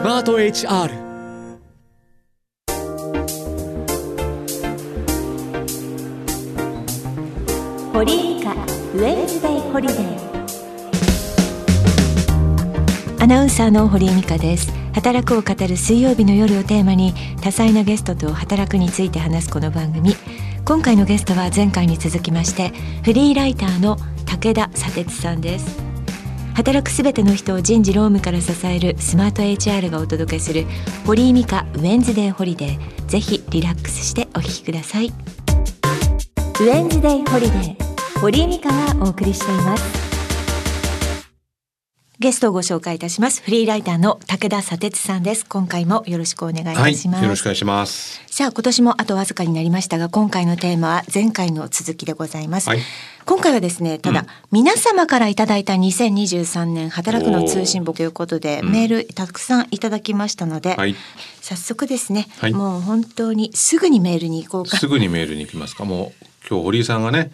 スマート HR 堀井美香ウェンズデイホリデー。アナウンサーの堀井美香です。働くを語る水曜日の夜をテーマに多彩なゲストと働くについて話すこの番組。今回のゲストは前回に続きましてフリーライターの武田砂鉄さんです働くすべての人を人事労務から支えるスマート HR がお届けする堀井美香ウェンズデーホリデー。ぜひリラックスしてお聞きください。ウェンズデーホリデー。堀井美香がお送りしています。ゲストをご紹介いたします。フリーライターの武田砂鉄さんです。今回もよろしくお願いいたします。はい、よろしくお願いします。さあ、今年もあとわずかになりましたが、今回のテーマは前回の続きでございます。はい、今回はですね、ただ、うん、皆様からいただいた2023年働くの通信簿ということで、メールたくさんいただきましたので、はい、早速ですね、もう本当にすぐにメールに行こうか。すぐにメールに行きますか。もう今日堀井さんがね、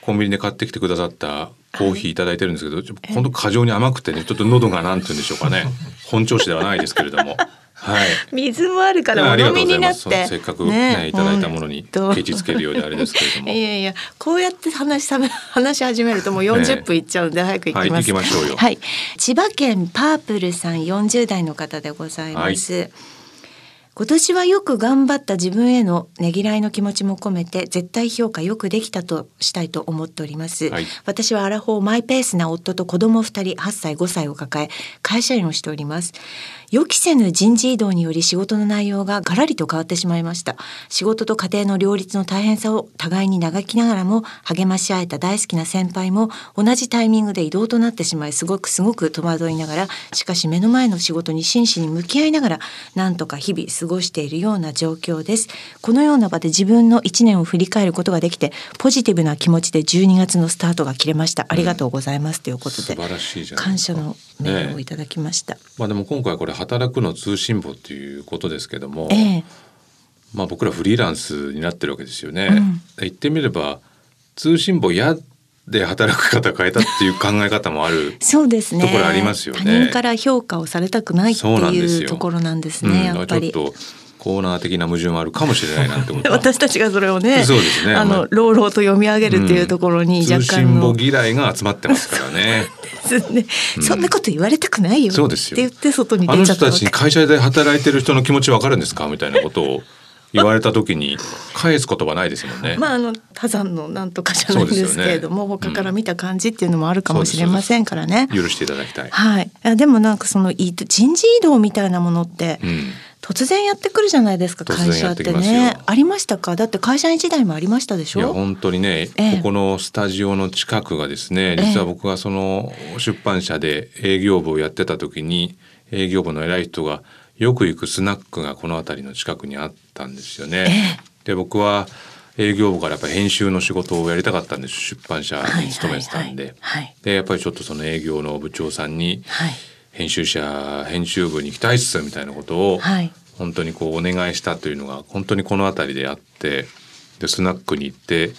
コンビニで買ってきてくださったコーヒーいただいてるんですけど、本当過剰に甘くてね、ちょっと喉がなんて言うんでしょうかね。本調子ではないですけれども。はい。水もあるからお飲みになって。せっかくね、ねいただいたものにケチつけるようであれですけれども。いやいや、こうやって話さ話し始めるともう40分いっちゃうんで、早く行きます。はい、行きましょうよ。はい。千葉県パープルさん40代の方でございます。はい今年はよく頑張った自分へのねぎらいの気持ちも込めて絶対評価よくできたとしたいと思っております、はい、私はアラフォーマイペースな夫と子供2人8歳5歳を抱え会社員をしております予期せぬ人事異動により仕事の内容がガラリと変わってしまいました。仕事と家庭の両立の大変さを互いに嘆きながらも励まし合えた大好きな先輩も同じタイミングで異動となってしまいすごくすごく戸惑いながらしかし目の前の仕事に真摯に向き合いながらなんとか日々過ごしているような状況です。このような場で自分の1年を振り返ることができてポジティブな気持ちで12月のスタートが切れました。ありがとうございます、ということで感謝のメールをいただきました、ね、まあでも今回これ働くの通信簿っていうことですけども、えまあ僕らフリーランスになってるわけですよね。うん、言ってみれば通信簿やで働く方変えたっていう考え方もあるそうですねところありますよね。他人から評価をされたくないっていうところなんですね。うん、やっぱり。ちょっとコーナー的な矛盾もあるかもしれないなって思って 私たちがそれをねそうですねあの朗々と読み上げるっていうところに若干の、うん、嫌いが集まってますからね ね、うん、そんなこと言われたくないよそうですよって言って外に出ちゃったあの人たちに会社で働いてる人の気持ちわかるんですか？みたいなことを言われた時に返す言葉ないですもんね。まああの多山のなんとかじゃないですけれども、ね、他から見た感じっていうのもあるかもしれませんからね。許していただきたい。はい。でもなんかその人事異動みたいなものって。うん突然やってくるじゃないですか会社ってね。ありましたか？だって会社員時代もありましたでしょ？いや本当にね、ええ、ここのスタジオの近くがですね実は僕がその出版社で営業部をやってた時に営業部の偉い人がよく行くスナックがこの辺りの近くにあったんですよね。え、で僕は営業部からやっぱ編集の仕事をやりたかったんです。出版社に勤めてたんで、はい。はいはい、でやっぱりちょっとその営業の部長さんに、編集者編集部に行きたいっすみたいなことを本当にこうお願いしたというのが本当にこの辺りであってでスナックに行って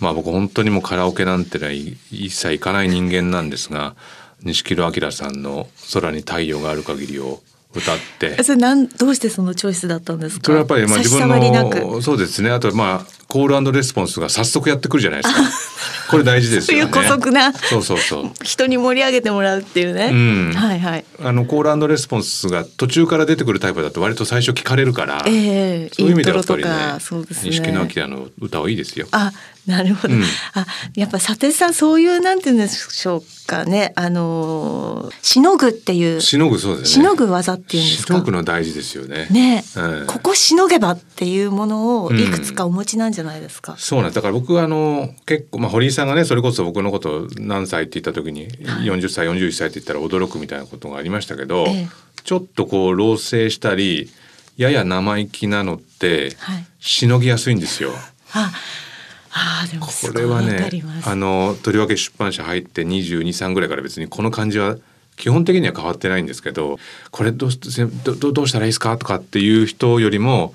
まあ僕本当にもうカラオケなんてのは一切行かない人間なんですが錦戸明さんの「空に太陽がある限り」を歌って。それなんどうしてそのチョイスだったんですか？それはやっぱりまあ自分のそうですね。あとまあコールレスポンスが早速やってくるじゃないですか。これ大事ですよね。そういう姑息な。そうそうそう。人に盛り上げてもらうっていうね、うん、はいはい。あのコールレスポンスが途中から出てくるタイプだと割と最初聞かれるから、えー、そういう意味ではやっぱりね。錦野明の歌はいいですよ。あなるほど、うん、あやっぱ佐哲さんそういうなんて言うんでしょうかね。あのしのぐっていう。しのぐそうですね。しのぐ技っていうんですか？しのぐの大事ですよね。ね、うん、ここしのげばっていうものをいくつかお持ちなんじゃないですか、うん、そうなんだから僕はあの結構まあ堀井さんがねそれこそ僕のこと何歳って言った時に40歳40歳って言ったら驚くみたいなことがありましたけど、ええ、ちょっとこう老成したりやや生意気なのって、はい、しのぎやすいんですよ。ああでもこれはねあのとりわけ出版社入って223ぐらいから別にこの感じは基本的には変わってないんですけどこれどうどどうしたらいいですかとかっていう人よりも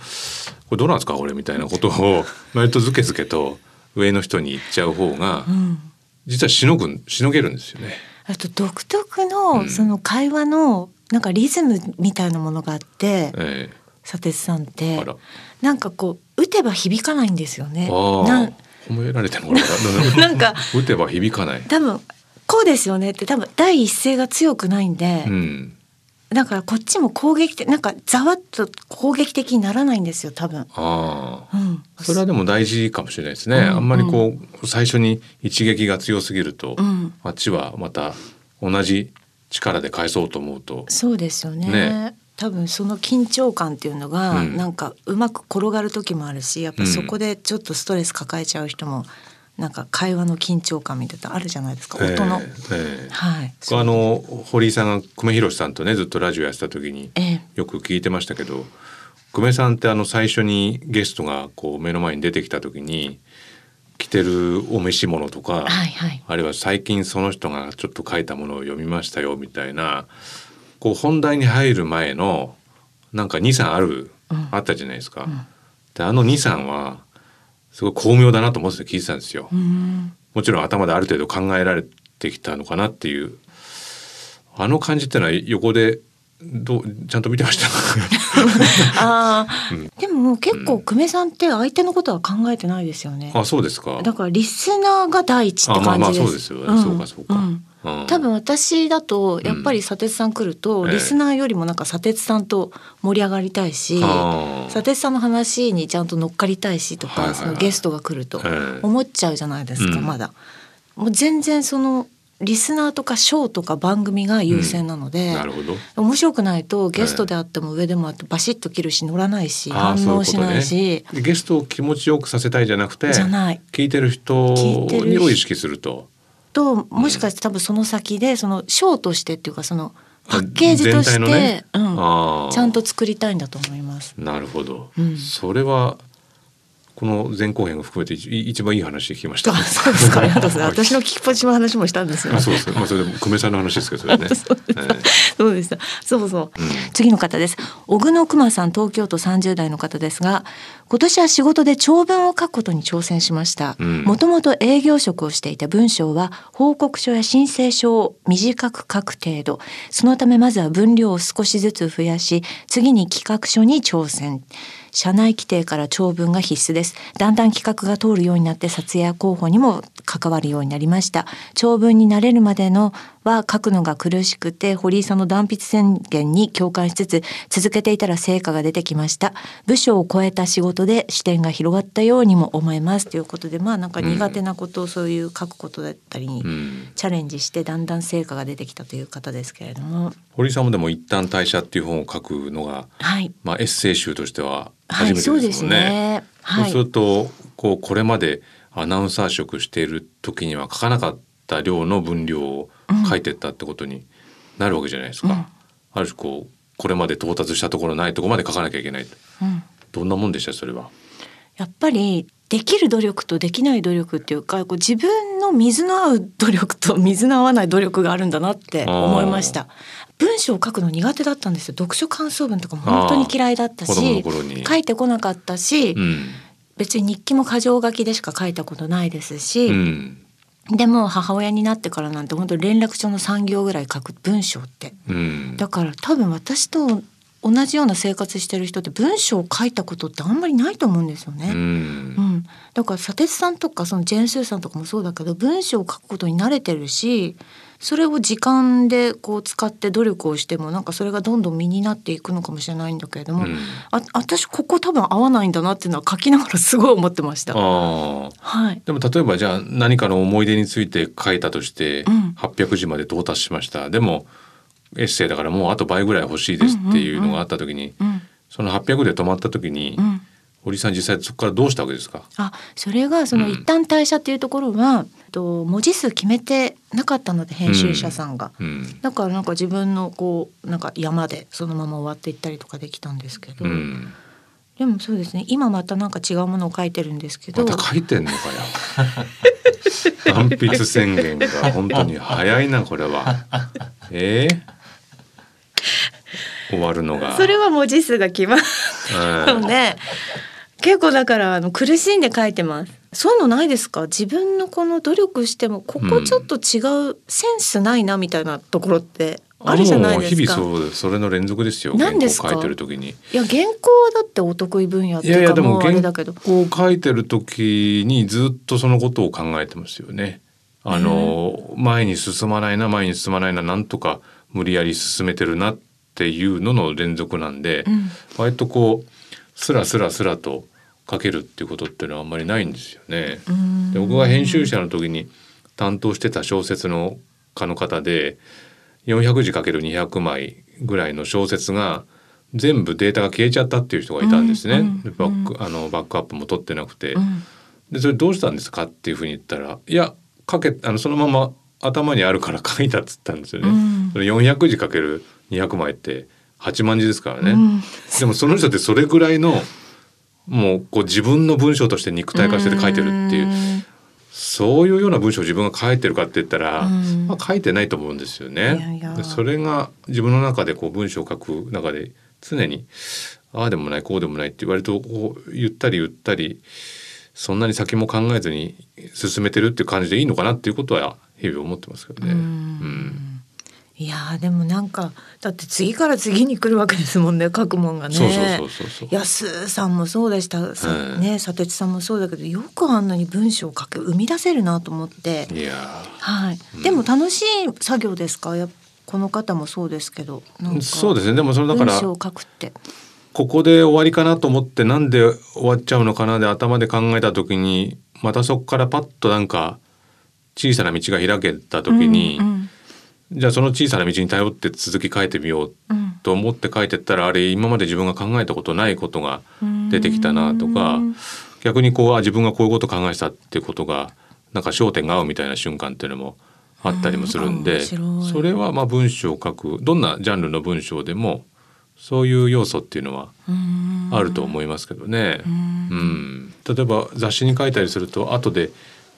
これどうなんですかこれみたいなことを 割とずけずけと上の人に言っちゃう方が、うん、実はしのぐしのげるんですよね。あと独特のその会話のなんかリズムみたいなものがあって、え砂鉄さんって。なんかこう打てば響かないんですよね。なん褒められてるのかななんか 打てば響かない。多分こうですよねって多分第一声が強くないんで、うん。だからこっちも攻撃的なんかざわっと攻撃的にならないんですよ多分。ああ。うん、それはでも大事かもしれないですね。うんあんまりこう最初に一撃が強すぎると、うんあっちはまた同じ力で返そうと思うと、そうですよねね多分その緊張感っていうのが、うんなんかうまく転がる時もあるしやっぱそこでちょっとストレス抱えちゃう人もなんか会話の緊張感みたいなのあるじゃないですか音の。ええええはい。あの堀井さんが久米宏さんとねずっとラジオやってた時にええよく聞いてましたけど久米さんってあの最初にゲストがこう目の前に出てきた時に着てるお召し物とか、はいはい。あるいは最近その人がちょっと書いたものを読みましたよみたいなこう本題に入る前のなんか23ある、うん。あったじゃないですか。ん。であの23はすごい巧妙だなと思って聞いてたんですよ。うん。もちろん頭である程度考えられてきたのかなっていう。あの感じってのは横でどうちゃんと見てました？ああ、うん。でも結構久米さんって相手のことは考えてないですよね。あそうですか。だからリスナーが第一ってあまあまあ感じです。そうですよね、そうかそうか、んうん多分私だとやっぱり砂鉄さん来ると、ええ。リスナーよりもなんか砂鉄さんと盛り上がりたいし、砂鉄さんの話にちゃんと乗っかりたいしとか、そのゲストが来るとええ。思っちゃうじゃないですか、うん。まだ。もう全然そのリスナーとかショーとか番組が優先なので、なるほど。面白くないとゲストであっても上でもあってバシッと切るし乗らないし、反応しないし、でゲストを気持ちよくさせたいじゃなくてじゃない。聞いてる人を意識するとともしかして多分その先でそのショーとしてっていうかそのパッケージとして、ね。うん、ちゃんと作りたいんだと思います。なるほど、うん。それはこの前後編を含めて一一番いい話聞きました、あそうですか ありがとうございます。私の聞きっぱちの話もしたんですよ。あそうですまあそれでも久米さんの話ですけどねそうでした。そうそう。えうん次の方です。小久野熊さん、東京都30代の方ですが、今年は仕事で長文を書くことに挑戦しました。うんもともと営業職をしていた文章は報告書や申請書を短く書く程度。そのためまずは分量を少しずつ増やし、次に企画書に挑戦。社内規定から長文が必須です。だんだん企画が通るようになって撮影や広報にも関わるようになりました。長文になれるまでのは書くのが苦しくて、堀井さんの断筆宣言に共感しつつ、続けていたら成果が出てきました。部署を超えた仕事で視点が広がったようにも思えます。ということで、まあなんか苦手なことをそういう書くことだったりに、うんチャレンジしてだんだん成果が出てきたという方ですけれども。堀井さんもでも一旦退社っていう本を書くのが、はい。まあ、エッセイ集としてははい、初めてですそうですもんね。ね。はい。そうするとこうこれまでアナウンサー職している時には書かなかった量の分量を書いてったってことになるわけじゃないですか。うん。ある種こうこれまで到達したところないところまで書かなきゃいけない。うん。どんなもんでした？それは。やっぱりできる努力とできない努力っていうかこう自分の水の合う努力と 水の合わない努力があるんだなって思いました。文章を書くの苦手だったんですよ。読書感想文とかも本当に嫌いだったし。書いてこなかったし、うん。別に日記も箇条書きでしか書いたことないですし、うんでも母親になってからなんて本当連絡帳の3行ぐらい書く文章って。うん。だから多分私と同じような生活してる人って文章を書いたことってあんまりないと思うんですよね。うん。うん、だから砂鉄さんとかそのジェーン・スーさんとかもそうだけど文章を書くことに慣れてるしそれを時間でこう使って努力をしてもなんかそれがどんどん身になっていくのかもしれないんだけれども、うん。あ私ここ多分合わないんだなっていうのは書きながらすごい思ってました。ああはい、でも例えばじゃあ何かの思い出について書いたとしてうん。800字まで到達しました、でもエッセイだからもうあと倍ぐらい欲しいですっていうのがあった時に、うん。その800で止まった時に、うん。堀井さん実際そこからどうしたわけですか？あそれがそのうん。一旦退社っていうところは、と文字数決めてなかったので編集者さんが。うんだからなんか自分のこうなんか山でそのまま終わっていったりとかできたんですけど、うん、でもそうですね今またなんか違うものを書いてるんですけど、また書いてんのかよ。断筆宣言が本当に早いなこれは。えー？終わるのが。それは文字数が決まっうん。たので結構だからあの苦しんで書いてますそういうのないですか？自分のこの努力してもここちょっと違う、センスないなみたいなところってあるじゃないですか。日々そうそれの連続ですよ。何ですか？書いてる時に。いや原稿はだってお得意分野っていうかもうあれだけど。原稿書いてる時にずっとそのことを考えてますよね。あの前に進まないな前に進まないななんとか無理やり進めてるなっていうのの連続なんで、うん、割とこうスラスラスラと書けるっていうことっていうのはあんまりないんですよね。で僕が編集者の時に担当してた小説の家の方で400字かける200枚ぐらいの小説が全部データが消えちゃったっていう人がいたんですね。バックあのバックアップも取ってなくて、うん、でそれどうしたんですかっていうふうに言ったらいやかけあのそのまま頭にあるから書いたっつったんですよね。うん、それ400字かける200枚って8万字ですからね。うん、でもその人ってそれぐらいのもうこう自分の文章として肉体化して書いてるっていう。そういうような文章を自分が書いてるかって言ったら、まあ、書いてないと思うんですよね。いやいやそれが自分の中でこう文章を書く中で常にああでもないこうでもないって割とこう言ったり言ったりそんなに先も考えずに進めてるっていう感じでいいのかなっていうことは日々思ってますけどね。うんいやでもなんかだって次から次に来るわけですもんね書くもんがね。そうそうそうそう安さんもそうでした、さね佐哲さんもそうだけどよくあんなに文章を書け生み出せるなと思って。いやはい、うん、でも楽しい作業ですか？やこの方もそうですけどそうですね。でもそれだから文章を書くって。ここで終わりかなと思ってなんで終わっちゃうのかなで頭で考えた時にまたそこからパッとなんか小さな道が開けた時に、うんうん、じゃあその小さな道に頼って続き書いてみようと思って書いてったら、あれ今まで自分が考えたことないことが出てきたなとか、逆にこうあ自分がこういうこと考えたっていうことがなんか焦点が合うみたいな瞬間っていうのもあったりもするんで、それはまあ文章を書くどんなジャンルの文章でもそういう要素っていうのはあると思いますけどね。うん、例えば雑誌に書いたりすると後で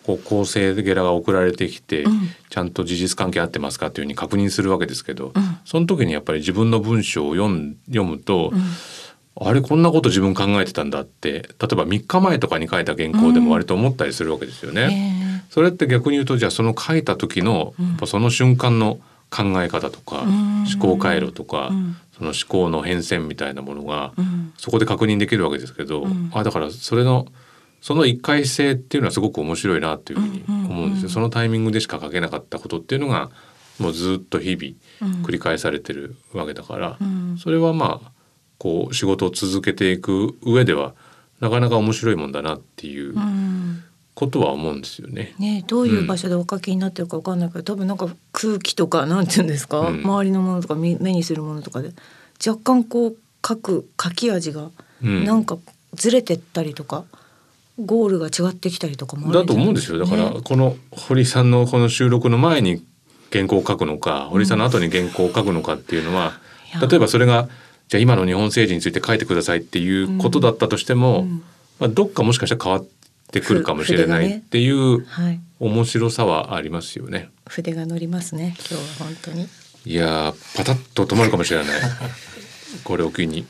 こう構成ゲラが送られてきて、うん、ちゃんと事実関係合ってますかっていうふうに確認するわけですけど、うん、その時にやっぱり自分の文章を読むと、うん、あれこんなこと自分考えてたんだって例えば3日前とかに書いた原稿でも割と思ったりするわけですよね。それって逆に言うとじゃあその書いた時の、その瞬間の考え方とか、思考回路とか、その思考の変遷みたいなものが、そこで確認できるわけですけど、あだからそれのその一回性っていうのはすごく面白いなっていうふうに思うんですよ。そのタイミングでしか書けなかったことっていうのがもうずっと日々繰り返されてるわけだから、それはまあこう仕事を続けていく上ではなかなか面白いもんだなっていうことは思うんですよね。ねどういう場所でお書きになってるかわかんないけど、多分なんか空気とかなんていうんですか、うん、周りのものとか目にするものとかで若干こう書く書き味がなんかずれてったりとか。ゴールが違ってきたりとかもだと思うんですよ。だから、この堀さんのこの収録の前に原稿を書くのか堀さんの後に原稿を書くのかっていうのは、うん、例えばそれがじゃあ今の日本政治について書いてくださいっていうことだったとしても、うん、まあ、どっかもしかしたら変わってくるかもしれないっていう面白さはありますよね。筆が乗りますね今日は本当に。いやパタッと止まるかもしれない。これを機に。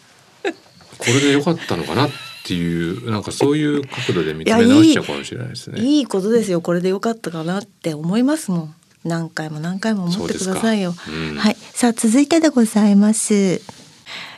これで良かったのかなっていうなんかそういう角度で見つめ直しちゃうかもしれないですね。いいことですよ。これでよかったかなって思いますもん。何回も何回も思ってくださいよ、うん、はい。さあ続いてでございます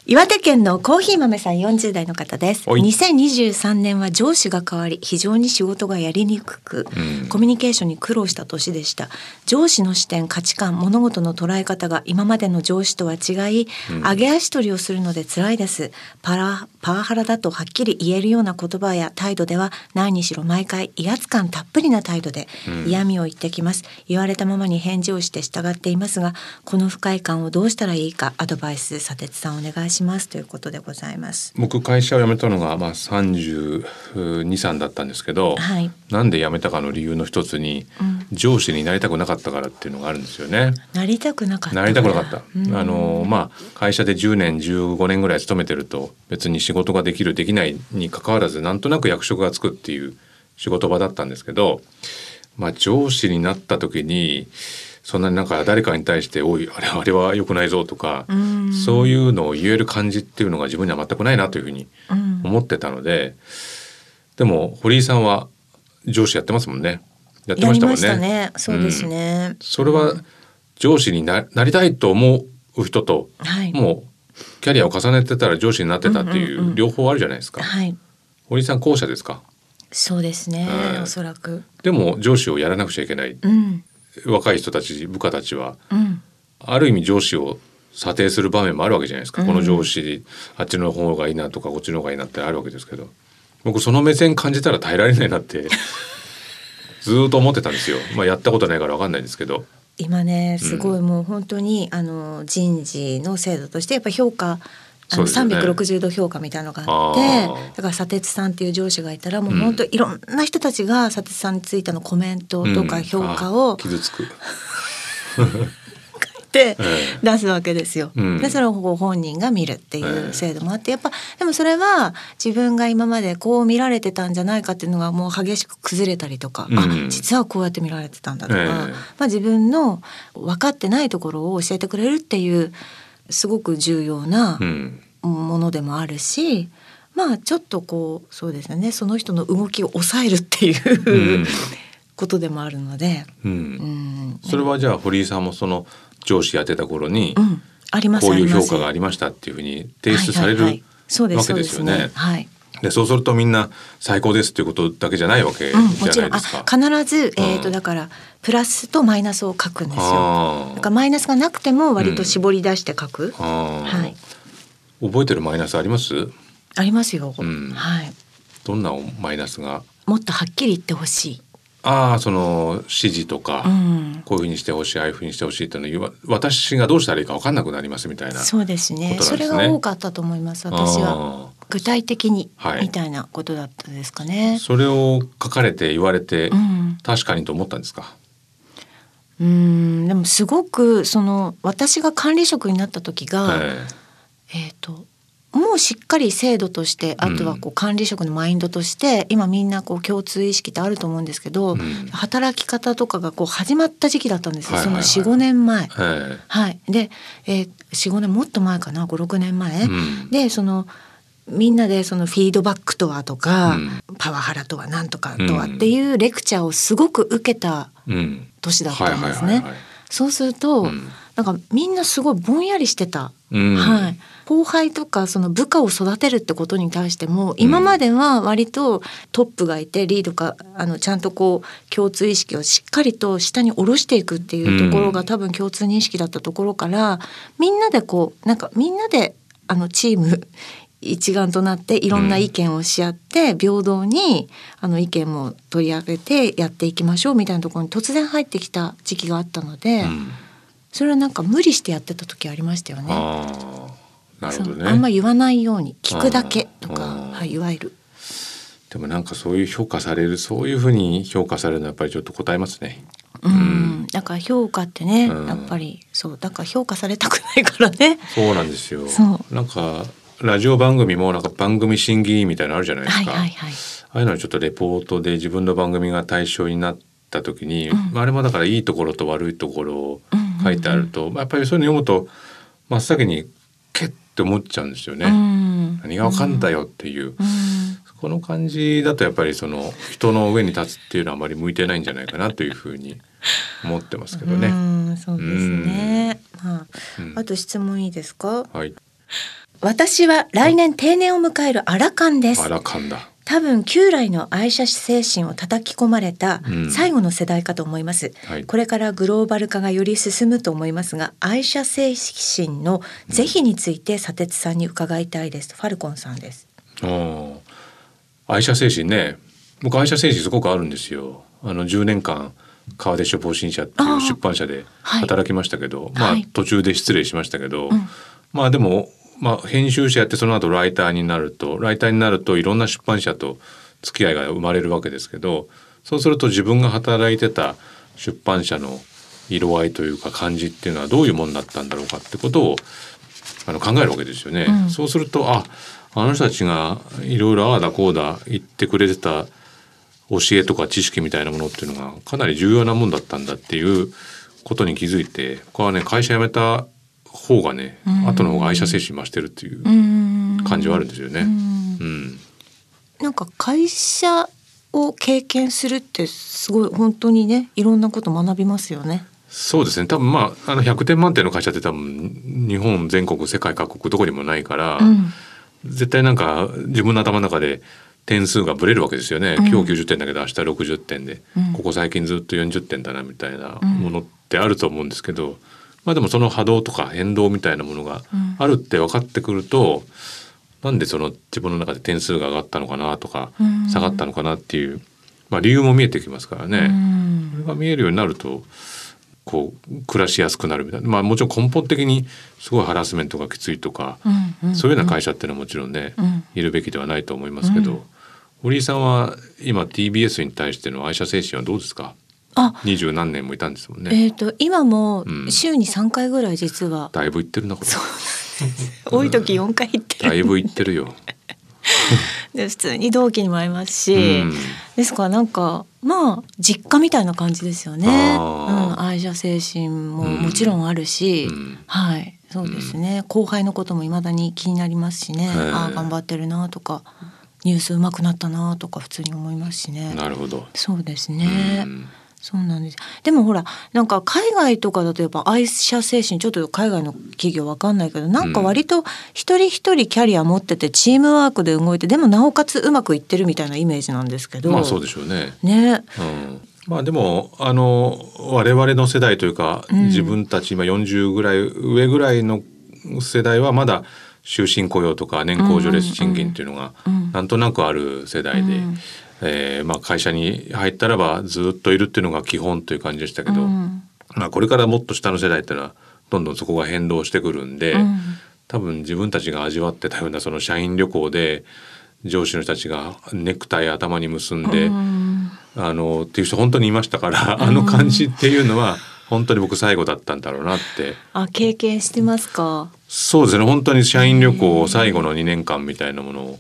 岩手県のコーヒー豆さん40代の方です。2023年は上司が変わり非常に仕事がやりにくく、うん、コミュニケーションに苦労した年でした。上司の視点価値観物事の捉え方が今までの上司とは違い、うん、上げ足取りをするので辛いです。パラパワハラだとはっきり言えるような言葉や態度では何にしろ毎回威圧感たっぷりな態度で嫌味を言ってきます、言われたままに返事をして従っていますがこの不快感をどうしたらいいかアドバイス佐哲さんお願いしますしますということでございます。僕会社を辞めたのがまあ32、3だったんですけど、はい、なんで辞めたかの理由の一つに、うん、上司になりたくなかったからっていうのがあるんですよね。なりたくなかった。なりたくなかった、うん、あのまあ会社で10年15年ぐらい勤めてると別に仕事ができるできないに関わらずなんとなく役職がつくっていう仕事場だったんですけどまあ上司になった時にそんなになんか誰かに対して「おいあれあれは良くないぞ」とか、うん、そういうのを言える感じっていうのが自分には全くないなというふうに思ってたので、でも堀井さんは上司やってますもんね。やってましたもんね。ね。そうですね、うん、それは上司にななりたいと思う人と、はい、もうキャリアを重ねてたら上司になってたっていう両方あるじゃないですか。はい、堀井さん後者ですか？そうですね、はい。おそらく。でも上司をやらなくちゃいけない。うん、若い人たち部下たちはうん、ある意味上司を査定する場面もあるわけじゃないですか、うん。この上司あっちの方がいいなとかこっちの方がいいなってあるわけですけど。僕その目線感じたら耐えられないなって ずーっと思ってたんですよ、まあ、やったことないから分かんないですけど。今ねすごいもう本当に、あの人事の制度としてやっぱ評価あのそうですよね。360度評価みたいなのがあってだから砂鉄さんっていう上司がいたらもううん。本当いろんな人たちが砂鉄さんについてのコメントとか評価うんをあ傷つく、で え出すわけですよ。うん。でそれをご本人が見るっていええう制度もあってやっぱでもそれは自分が今までこう見られてたんじゃないかっていうのがもう激しく崩れたりとか、うん。あ実はこうやって見られてたんだとか、ええ。まあ、自分の分かってないところを教えてくれるっていうすごく重要なうん。ものでもあるし、まあちょっとこうそうですよね。その人の動きを抑えるっていう、うん。ことでもあるので、ううん。ん、それはじゃあ堀井さんもその上司やってた頃にうん、ありますこういう評価がありましたっていうふうに提出されるはいはいはい。わけですよね。でそうするとみんな最高ですっていうことだけじゃないわけじうん、もゃちろんあないですか。必ず、えー、うんとだからプラスとマイナスを書くんですよ。あだからマイナスがなくても割と絞り出して書く。あああはい、覚えてるマイナスあります？ありますよ。うんはい。どんなマイナスが？もっとはっきり言ってほしい。ああその指示とか、うん。こういうふうにしてほしいああいうふうにしてほしいっていうのを言わ私がどうしたらいいか分かんなくなりますみたいな。そうですねそれが多かったと思います。私はは具体的に、はい。みたいなことだったですかね。それを書かれて言われて、うん。確かにと思ったんですか？うん。でもすごくその私が管理職になった時が、ええっ、ともうしっかり制度としてあとはこう管理職のマインドとして、今みんなこう共通意識ってあると思うんですけど、うん。働き方とかがこう始まった時期だったんですよ、はいはいはい。その45年前。ええはい、で、えー、45年もっと前かな？56年前、うん。でそのみんなでそのフィードバックとはとか、うん。パワハラとは何とかとはっていうレクチャーをすごく受けたうん。年だったんですね。そうすると、うん。なんかみんなすごいぼんやりしてた。うん。はい、後輩とかその部下を育てるってことに対しても今までは割とトップがいてリードがあのちゃんとこう共通意識をしっかりと下に下ろしていくっていうところがうん。多分共通認識だったところからみんなでこうなんかみんなであのチーム一丸となっていろんな意見をし合って平等にあの意見も取り上げてやっていきましょうみたいなところに突然入ってきた時期があったので、うんそれはなんか無理してやってた時ありましたよね。なるほどね。あんま言わないように聞くだけとか、うんはい、いわゆる。でもなんかそういう評価されるそういうふうに評価されるのはやっぱりちょっと答えますね。うん、だから評価ってね、うんやっぱりそうだから評価されたくないからね。そうなんですよ。そなんかラジオ番組もなんか番組審議員みたいなのあるじゃないですはいか。はいはい。ああいうのはちょっとレポートで自分の番組が対象になった時に、うんあれもだからいいところと悪いところをうん書いてあると、まあやっぱりそういうの読むと真っ先にけって思っちゃうんですよね。うん何がわかんだよっていう、うんこの感じだとやっぱりその人の上に立つっていうのはあまり向いてないんじゃないかなというふうに思ってますけどうね。んそうですね。まあ、うんあと質問いいですか？はい。私は来年定年を迎えるアラカンです。あ。らかんだ。多分旧来の愛者精神を叩き込まれたうん。最後の世代かと思います、はい。これからグローバル化がより進むと思いますが愛者精神の是非について砂鉄さんに伺いたいです。ファルコンさんです。あー。愛者精神ね。僕愛者精神すごくあるんですよ。あの10年間川出書房新社っていう出版社ではい。働きましたけど、まあはい。途中で失礼しましたけど、うん。まあでも、まあ、編集者やってその後ライターになるとライターになるといろんな出版社と付き合いが生まれるわけですけどそうすると自分が働いてた出版社の色合いというか感じっていうのはどういうもんだったんだろうかってことをあの考えるわけですよね。うんそうするとああの人たちがいろいろああだこうだ言ってくれてた教えとか知識みたいなものっていうのがかなり重要なもんだったんだっていうことに気づいてこれはね会社辞めた方がねうん。後の方が愛社精神増してるっていううん。感じはあるんですよね。うん。うん、なんか会社を経験するってすごい本当にねいろんなこと学びますよね。そうですね。多分まああの100点満点の会社って多分日本全国世界各国どこにもないから、うん、絶対なんか自分の頭の中で点数がぶれるわけですよね、うん、今日90点だけど明日60点で、うん、ここ最近ずっと40点だなみたいなものってあると思うんですけど、まあでもその波動とか変動みたいなものがあるって分かってくると、うん、なんでその自分の中で点数が上がったのかなとか、下がったのかなっていう、まあ、理由も見えてきますからね。それが見えるようになるとこう暮らしやすくなるみたいな。まあもちろん根本的にすごいハラスメントがきついとか、そういうような会社っていうのはもちろんね、うん、いるべきではないと思いますけど、うん、堀井さんは今 TBS に対しての愛社精神はどうですか？あ二十何年もいたんですもんね。えっ、ー、と今も週に三回ぐらい実は、うん、だいぶ行ってるなこれ。多い時四回行ってる。だいぶ行ってるよ。で普通に同期にも会いますし、うん、ですからなんかまあ実家みたいな感じですよね。うん、愛者精神ももちろんあるし、うん、はいそうですね、後輩のこともいまだに気になりますしね、ああ頑張ってるなとかニュースうまくなったなとか普通に思いますしね。なるほどそうですね。そうなんです。でもほらなんか海外とかだとやっぱ愛社精神ちょっと海外の企業わかんないけどなんか割と一人一人キャリア持っててチームワークで動いてでもなおかつうまくいってるみたいなイメージなんですけど。まあそうでしょうね。ね。うんまあでもあの我々の世代というか、うん、自分たち今40ぐらい上ぐらいの世代はまだ終身雇用とか年功序列賃金っていうのがなんとなくある世代で、うんうんえーまあ、会社に入ったらばずっといるっていうのが基本という感じでしたけど、うん、まあ、これからもっと下の世代っていうのはどんどんそこが変動してくるんで、うん、多分自分たちが味わってたようなその社員旅行で上司の人たちがネクタイ頭に結んで、うん、あのっていう人本当にいましたから、あの感じっていうのは本当に僕最後だったんだろうなって。あ経験してますか？そうですね。本当に社員旅行最後の2年間みたいなものを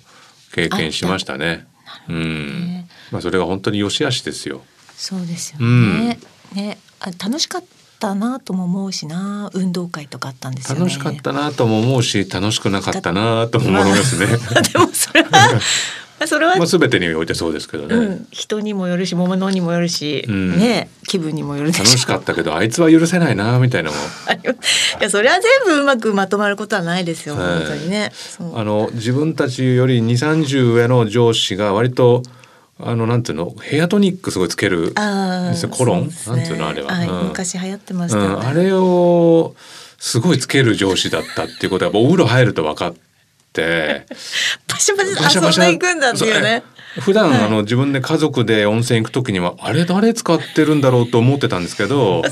経験しましたね。うん、まあそれが本当に良し悪しですよ。そうですよね。うん、ね、あ楽しかったなとも思うしな、運動会とかあったんです、ね、楽しかったなとも思うし、楽しくなかったなとも思いますね。まあ、でもそれはそれは、まあ、全てにおいてそうですけどね、うん、人にもよるし物にもよるし、うん、ね気分にもよる楽しかったけどあいつは許せないなみたいなも いやそれは全部うまくまとまることはないですよ、はい、本当にね。あの自分たちより2 3 0上の上司が割とあのなんていうのヘアトニックすごいつけるコロン、ね、なんていうのあれは、うん、昔流行ってました、ね。うん、あれをすごいつける上司だったっていうことはお風呂入ると分かって。バシャバシャ遊んでいくんだっていうね。普段、はい、あの自分で家族で温泉行く時にはあれ誰使ってるんだろうと思ってたんですけど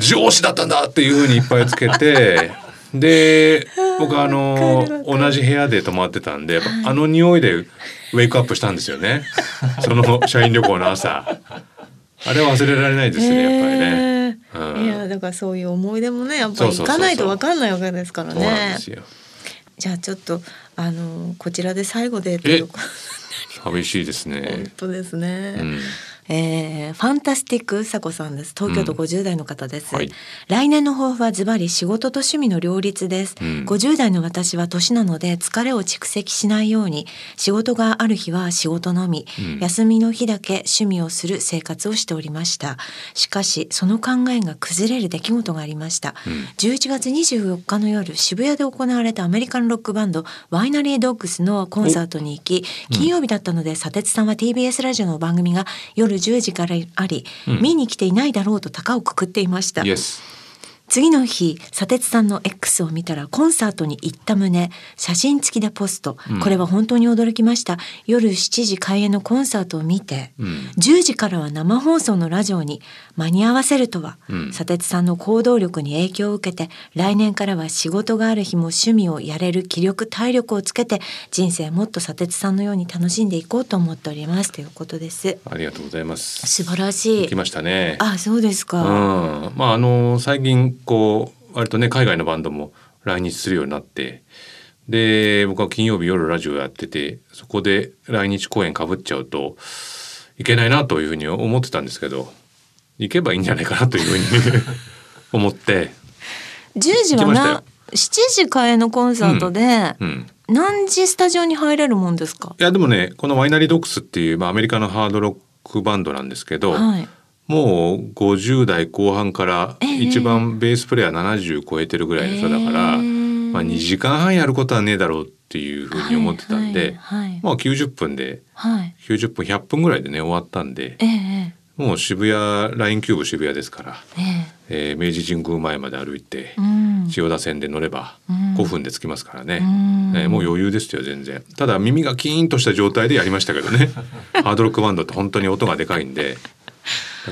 上司だったんだっていうふうにいっぱいつけて で僕あの同じ部屋で泊まってたんであの匂いでウェイクアップしたんですよね。その社員旅行の朝。あれは忘れられないですね、やっぱりね。うん、いやだからそういう思い出もねやっぱり行かないと分かんないわけですからね。じゃあちょっとあのこちらで最後で寂しいですね。本当ですね。うんえー、ファンタスティックさこさんです。東京都50代の方です、うんはい、来年の抱負はズバリ仕事と趣味の両立です、うん、50代の私は年なので疲れを蓄積しないように仕事がある日は仕事のみ、うん、休みの日だけ趣味をする生活をしておりました。しかしその考えが崩れる出来事がありました、うん、11月24日の夜渋谷で行われたアメリカンロックバンドワイナリードッグスのコンサートに行き金曜日だったので砂鉄さんは TBS ラジオの番組が夜10時からあり、うん、見に来ていないだろうと高をくくっていました。Yes. 次の日砂鉄さんの X を見たらコンサートに行った旨写真付きでポスト、うん、これは本当に驚きました。夜7時開演のコンサートを見て、うん、10時からは生放送のラジオに間に合わせるとは、うん、砂鉄さんの行動力に影響を受けて来年からは仕事がある日も趣味をやれる気力体力をつけて人生もっと砂鉄さんのように楽しんでいこうと思っております。ということです。ありがとうございます。素晴らしい。来ましたね。あそうですか、うん、まああの最近こう割とね海外のバンドも来日するようになってで僕は金曜日夜ラジオやっててそこで来日公演かぶっちゃうといけないなというふうに思ってたんですけど行けばいいんじゃないかなというふうに 思って。10時はな7時開演のコンサートで、うんうん。何時スタジオに入れるもんですか？いやでもねこのワイナリードッグスっていう、まあ、アメリカのハードロックバンドなんですけど、はい、もう50代後半から一番ベースプレーヤー70超えてるぐらいの人だから、えー、まあ、2時間半やることはねえだろうっていうふうに思ってたんで、はいはい、まあ90分で、はい、90分100分ぐらいでね終わったんで、えー、もう渋谷 LINE CUBE 渋谷ですから、えー、えー、明治神宮前まで歩いて、うん、千代田線で乗れば5分で着きますからね、うん、えー、もう余裕ですよ全然。ただ耳がキーンとした状態でやりましたけどね。ハードロックバンドって本当に音がでかいんで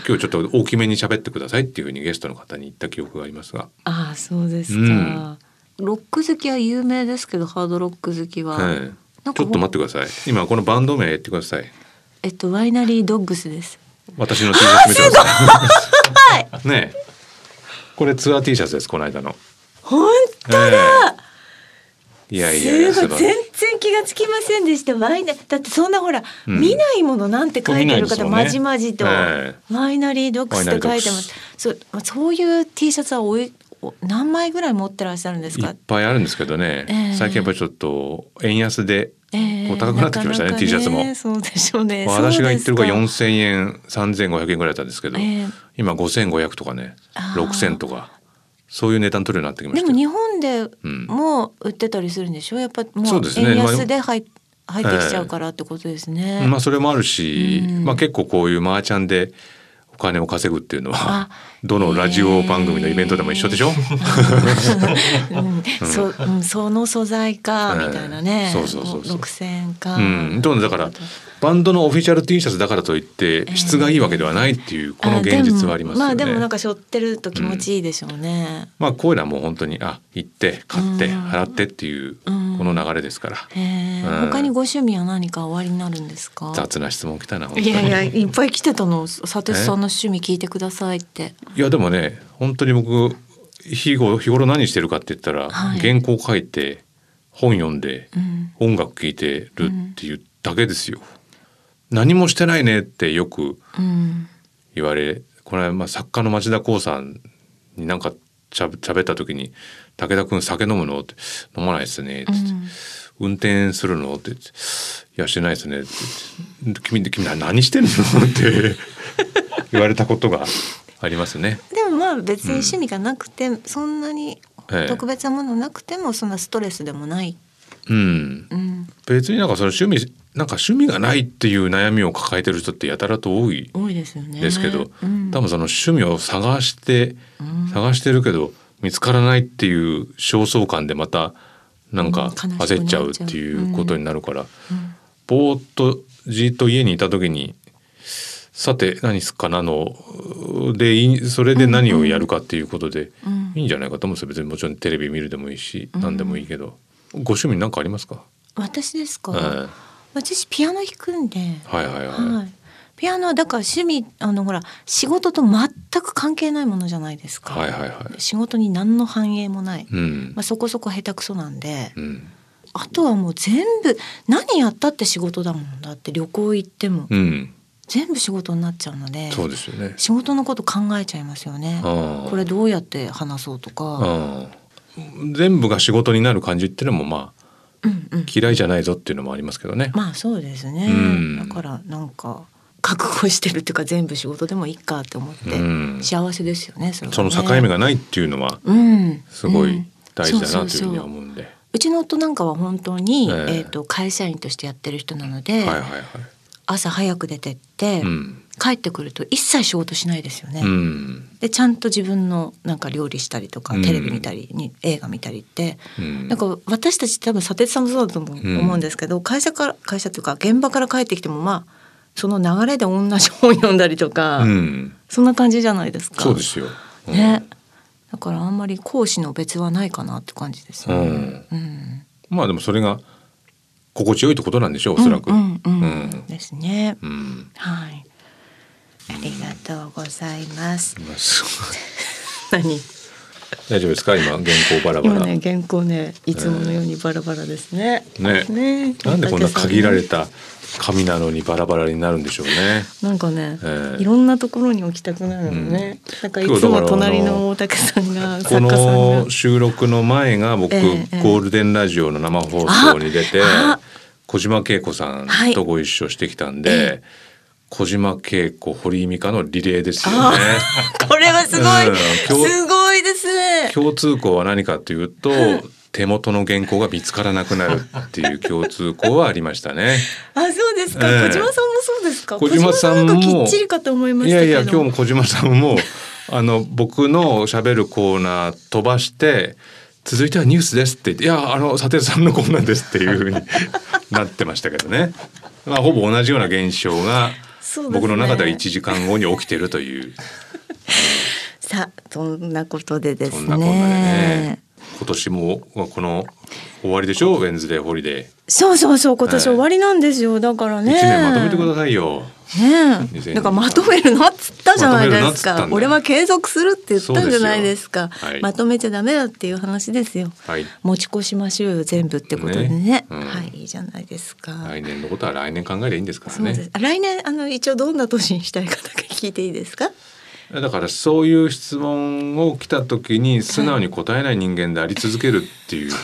今日ちょっと大きめに喋ってくださいっていうふうにゲストの方に言った記憶がありますが。ああそうですか、うん。ロック好きは有名ですけどハードロック好きは、はい、ちょっと待ってください。今このバンド名言ってください。えっとワイナリードッグスです。私の T シャツ見てください。ねこれツアー T シャツですこの間の。本当だ、えー、いやいやすごい。全然気がつきませんでした。ワイナだってそんなほら、うん、見ないものなんて書いてる方、ね、まじまじと、えー、ワイナリードッグスって書いてます。そうそういう T シャツはおい何枚ぐらい持ってらっしゃるんですか？いっぱいあるんですけどね、えー、最近やっぱりちょっと円安でお高くなってきましたね、えー、T シャツも。そうでしょうね。私が言ってるが4,000円3,500円ぐらいだったんですけど、えー、今5,500とかね6,000とかそういう値段取るようになってきました。でも日本でも売ってたりするんでしょ？うやっぱもう円安で入,、入ってきちゃうからってことですね、まあそれもあるし、まあ結構こういうマーチャンでお金を稼ぐっていうのはどのラジオ番組のイベントでも一緒でしょ、うん、そうん、その素材かみたいなね、そうそうそうそう。6,000円か、うん、だからバンドのオフィシャル T シャツだからといって質がいいわけではないっていうこの現実はありますよね。まあでもなんか背負ってると気持ちいいでしょうね。うん、まあこういうのはもう本当にあ行って買って払ってっていうこの流れですから。うん、他にご趣味は何か終わりになるんですか？雑な質問来たな。いやいやいっぱい来てたの。佐哲さんの趣味聞いてくださいって。いやでもね本当に僕日頃日頃何してるかって言ったら、はい、原稿書いて本読んで、うん、音楽聴いてるっていうだけですよ。何もしてないねってよく言われ、うん、これはまあ作家の町田光さんになんかしゃべった時に「武田君酒飲むの?」って「飲まないですね」って、うん、運転するの?」って「いやしてないですね」って「君君何してんの?」って 言われたことがありますね。でもまあ別に趣味がなくて、うん、そんなに特別なものなくてもそんなストレスでもないうん、うん、別になんかその趣味なんか趣味がないっていう悩みを抱えてる人ってやたらと多い多いですよね。ですけど、うん、多分その趣味を探して、うん、探してるけど見つからないっていう焦燥感でまたなんか焦っちゃうっていうことになるから、うん、ぼーっとじっと家にいた時にさて何すっかなの？でそれで何をやるかっていうことでいいんじゃないかと思うんですよ。別にもちろんテレビ見るでもいいし何でもいいけど。ご趣味何かありますか？私ですか、えー、私ピアノ弾くんで。はいはいはい、はい、ピアノはだから趣味あのほら仕事と全く関係ないものじゃないですか、はいはいはい、仕事に何の反映もない、うん、まあ、そこそこ下手くそなんで、うん、あとはもう全部何やったって仕事だもんだって旅行行っても、うん、全部仕事になっちゃうのでそうですよね。仕事のこと考えちゃいますよね。これどうやって話そうとか。全部が仕事になる感じっていうのもまあ、嫌いじゃないぞっていうのもありますけどね。まあそうですね、うん、だからなんか覚悟してるっていうか全部仕事でもいいかって思って、うん、幸せですよねそね。その境目がないっていうのはすごい大事だなというふうには思うんで。うちの夫なんかは本当に、えー、えーと会社員としてやってる人なので、はいはいはい、朝早く出てって、うん、帰ってくると一切仕事しないですよね。うん、でちゃんと自分のなんか料理したりとか、テレビ見たりに映画見たりって、うん、なんか私たち多分佐哲さんもそうだと思うんですけど、会社から会社というか現場から帰ってきてもまあその流れで同じ本読んだりとか、そんな感じじゃないですか。そうですよ、ね。だからあんまり講師の別はないかなって感じですよね。まあでもそれが心地よいってことなんでしょうおそらく。うんうんうん。ですね。はい。ありがとうございます。何？大丈夫ですか？今原稿バラバラ。ね原稿ねいつものようにバラバラですね。ね。ねなんでこんな限られた紙なのにバラバラになるんでしょうね。なんかね、えー、いろんなところに置きたくなるのね。うん、なんかいつも隣の大竹さんがこの収録の前が僕、えー、ゴールデンラジオの生放送に出て小島恵子さんとご一緒してきたんで。えー小島恵子堀井美香のリレーですよね。これはすごい、うんすごいですね。共通項は何かというと手元の原稿が見つからなくなるっていう共通項はありましたね。あ、そうですか。ええ小島さんもそうですか？小島さんもきっちりかと思いまいしたけど。やいや今日も小島さんも あの僕の喋るコーナー飛ばして続いてはニュースですって言って「いやあの佐哲さんのコーナーです」っていうふうになってましたけどね。まあほぼ同じような現象がね。僕の中では1時間後に起きてるという。さあ、そんなことでですね。そんなこんなでね今年もこの終わりでしょウェンズデーホリデそうそうそう、今年終わりなんですよ。だからー。ね。一年まとめてくださいよ。ねえ、2023だからまとめるなっつったじゃないですか俺は継続するって言ったんじゃないですか。はいまとめちゃダメだっていう話ですよ。はい。持ち越しましょうよ全部ってことでね。ねうんはい、いいじゃないですか。来年のことは来年考えればいいんですからね来年あの一応どんな年にしたいかだけ聞いていいですか？だからそういう質問を来た時に素直に答えない人間であり続けるっていうこ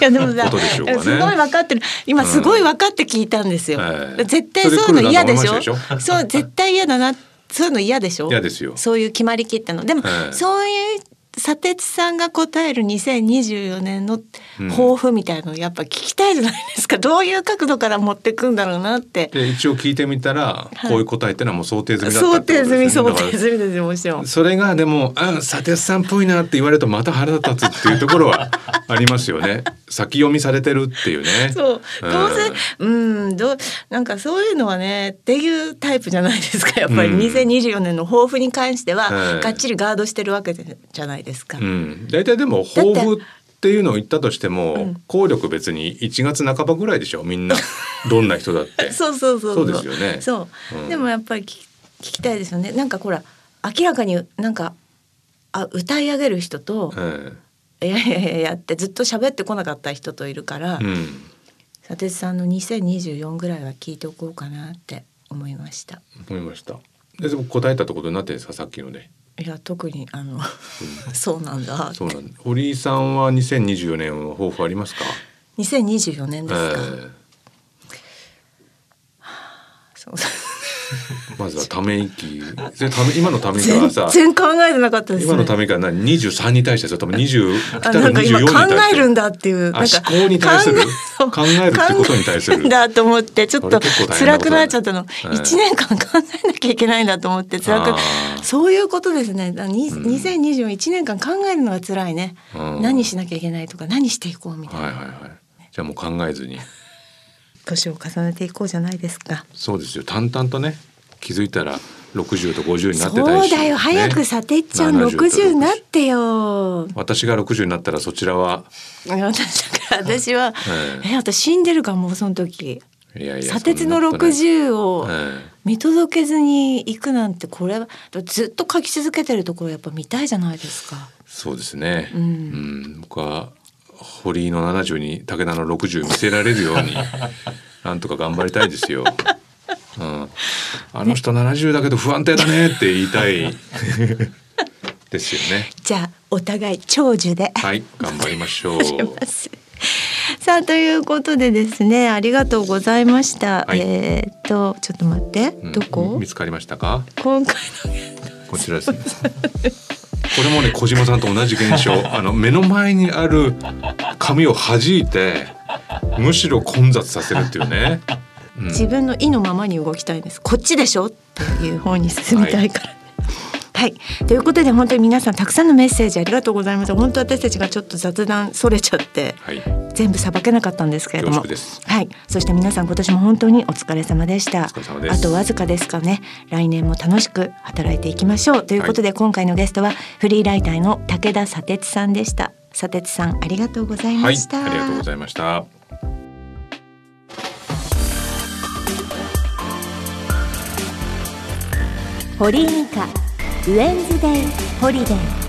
とでしょうかね。すごい分かってる。今すごい分かって聞いたんですよ。ええ絶対そういうの嫌でしょ？そそう絶対嫌だな。そういうの嫌でしょ？嫌ですよそういう決まりきったの。でも、ええそういう砂鉄さんが答える2024年の抱負みたいのをやっぱ聞きたいじゃないですか。どういう角度から持ってくんだろうなって。で一応聞いてみたら、いこういう答えってのはもう想定済みだった想ってこと定済み想ですねだから定済みですよもちろん。それがでも「あ佐哲さんっぽいな」って言われるとまた腹立つっていうところはありますよね。先読みされてるっていうね。そう、うんどうん、どう、なんかそういうのはね、っていうタイプじゃないですか。やっぱりうん2024年の抱負に関しては、ええがっちりガードしてるわけじゃないですか。うん、大体でも抱負っていうのを言ったとしても、うん効力別に1月半ばぐらいでしょ？みんな どんな人だって。そうそうそうそうですよねそう、うんでもやっぱり聞き聞きたいですよね。なんかほら、明らかになんか。あ、歌い上げる人と、えいやいやいやいやってずっと喋ってこなかった人といるから。えうん、佐哲さんの2024ぐらいは聞いておこうかなって思いました。思いました。ででも答えたってことになってるんですか？さっきので。いや、特に、あの、そうなんだそうなんだ。堀井さんは2024年は抱負ありますか？2024年ですか。えそうえまずはため息。今のため息は全さ。然考えてなかったです、ね。今のため息は何23に対してそれとも20来たらあなんか今24に考対して。えるんだっていう。なんかあ思考に対する？考考えるってことに対する？考えんだと思ってちょっと辛くなっちゃったの。ええ一年間考えなきゃいけないんだと思って辛くそういうことですね。だにうん。2021年間考えるのが辛いね。うん。何しなきゃいけないとか何していこうみたいな。はいはいはい。じゃあもう考えずに。年を重ねていこうじゃないですか。そうですよ。淡々とね気づいたら60と50になってそたりしうだよ。早くさてっちゃん70と60になってよ。私が60になったらそちらは、私はええ。私死んでるかもうその時。えいやいや砂鉄のそんなことない。60をえ見届けずに行くなんてこれはずっと書き続けてるところやっぱ見たいじゃないですか。えそうですね。うん。うん。僕は堀井の70に武田の60見せられるように なんとか頑張りたいですよ。うん、あの人70だけど不安定だねって言いたい ですよね。じゃあお互い長寿で。はい、頑張りましょう。します。さあということでですねありがとうございました。はいえーっとちょっと待って、うんどこ？見つかりましたか？今回のこちらですね。これもね小島さんと同じ現象。あの目の前にある紙を弾いてむしろ混雑させるっていうね。うん自分の意のままに動きたいんです。こっちでしょ？っていう方に進みたいから。はい、ということで本当に皆さんたくさんのメッセージありがとうございます。本当私たちがちょっと雑談それちゃってはい、全部さばけなかったんですけれども。はい、そして皆さん今年も本当にお疲れ様でした。お疲れ様ですあとわずかですかね。来年も楽しく働いていきましょうということで、今回のゲストはフリーライターの武田砂鉄さんでした。砂鉄さんありがとうございはい、ました。ありがとうございました。堀井美香ウェンズデイホリデー。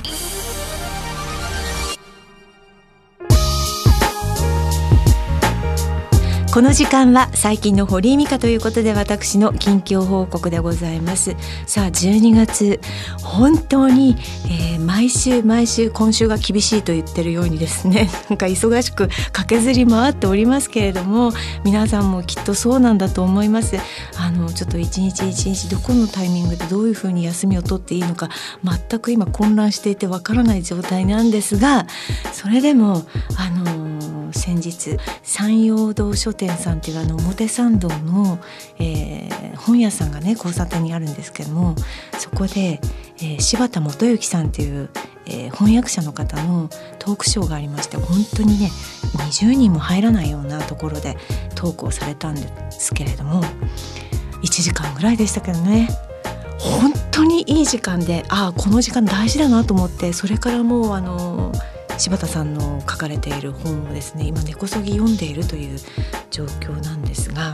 この時間は最近の堀井美香ということで私の近況報告でございます。さあ12月本当に、えー、毎週毎週今週が厳しいと言ってるようにですね なんか忙しく駆けずり回っておりますけれども皆さんもきっとそうなんだと思います。あのちょっと一日一日どこのタイミングでどういうふうに休みを取っていいのか全く今混乱していてわからない状態なんですがそれでもあの先日山陽堂書店さんっていうあの表参道の、えー、本屋さんがね交差点にあるんですけどもそこで、えー、柴田元幸さんっていう、えー、翻訳者の方のトークショーがありまして本当にね20人も入らないようなところでトークをされたんですけれども1時間ぐらいでしたけどね。本当にいい時間でああこの時間大事だなと思ってそれからもうあの柴田さんの書かれている本をですね今根こそぎ読んでいるという状況なんですが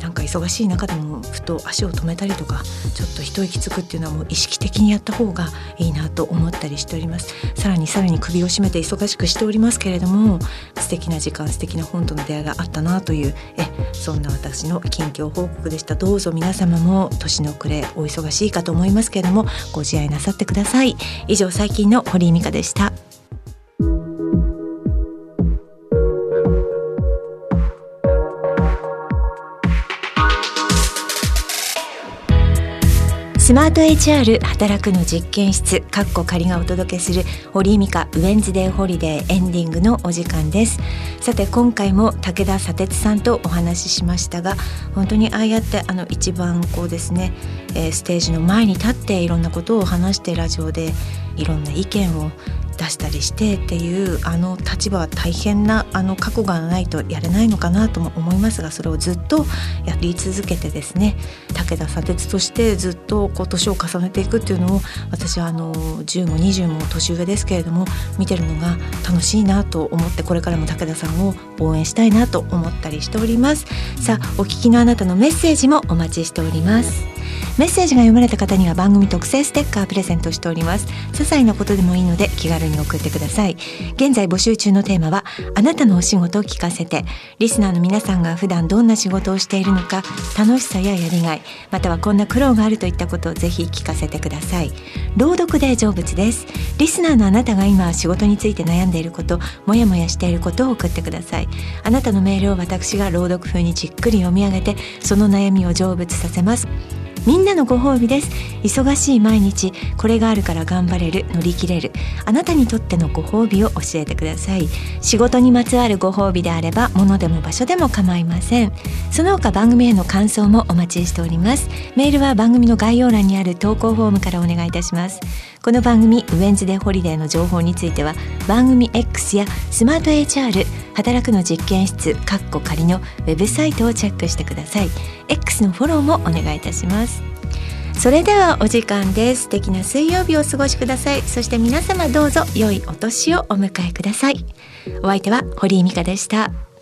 なんか忙しい中でもふと足を止めたりとかちょっと一息つくっていうのはもう意識的にやった方がいいなと思ったりしております。さらにさらに首を絞めて忙しくしておりますけれども素敵な時間素敵な本との出会いがあったなというえそんな私の近況報告でした。どうぞ皆様も年の暮れお忙しいかと思いますけれどもご自愛なさってください。以上最近の堀井美香でした。スマート HR 働くの実験室かっこ仮がお届けする堀井美香ウェンズデーホリデーエンディングのお時間です。さて今回も武田砂鉄さんとお話ししましたが本当にああやってあの一番こうですね、えー、ステージの前に立っていろんなことを話してラジオでいろんな意見を出したりしてっていうあの立場は大変なあの過去がないとやれないのかなとも思いますがそれをずっとやり続けてですね武田砂鉄としてずっとこう年を重ねていくっていうのを私はあの10も20も年上ですけれども見てるのが楽しいなと思ってこれからも武田さんを応援したいなと思ったりしております。さあお聞きのあなたのメッセージもお待ちしております。メッセージが読まれた方には番組特製ステッカープレゼントしております。些細なことでもいいので気軽に送ってください。現在募集中のテーマはあなたのお仕事を聞かせて。リスナーの皆さんが普段どんな仕事をしているのか楽しさややりがいまたはこんな苦労があるといったことをぜひ聞かせてください。朗読で成仏です。リスナーのあなたが今仕事について悩んでいることもやもやしていることを送ってください。あなたのメールを私が朗読風にじっくり読み上げてその悩みを成仏させます。みんなのご褒美です。忙しい毎日これがあるから頑張れる乗り切れる。あなたにとってのご褒美を教えてください。仕事にまつわるご褒美であれば物でも場所でも構いません。その他番組への感想もお待ちしております。メールは番組の概要欄にある投稿フォームからお願いいたします。この番組ウェンズデーホリデーの情報については番組 X やスマート HR 働くの実験室カッコ仮のウェブサイトをチェックしてください。X のフォローもお願いいたします。それではお時間です。素敵な水曜日をお過ごしください。そして皆様どうぞ良いお年をお迎えください。お相手は堀井美香でした。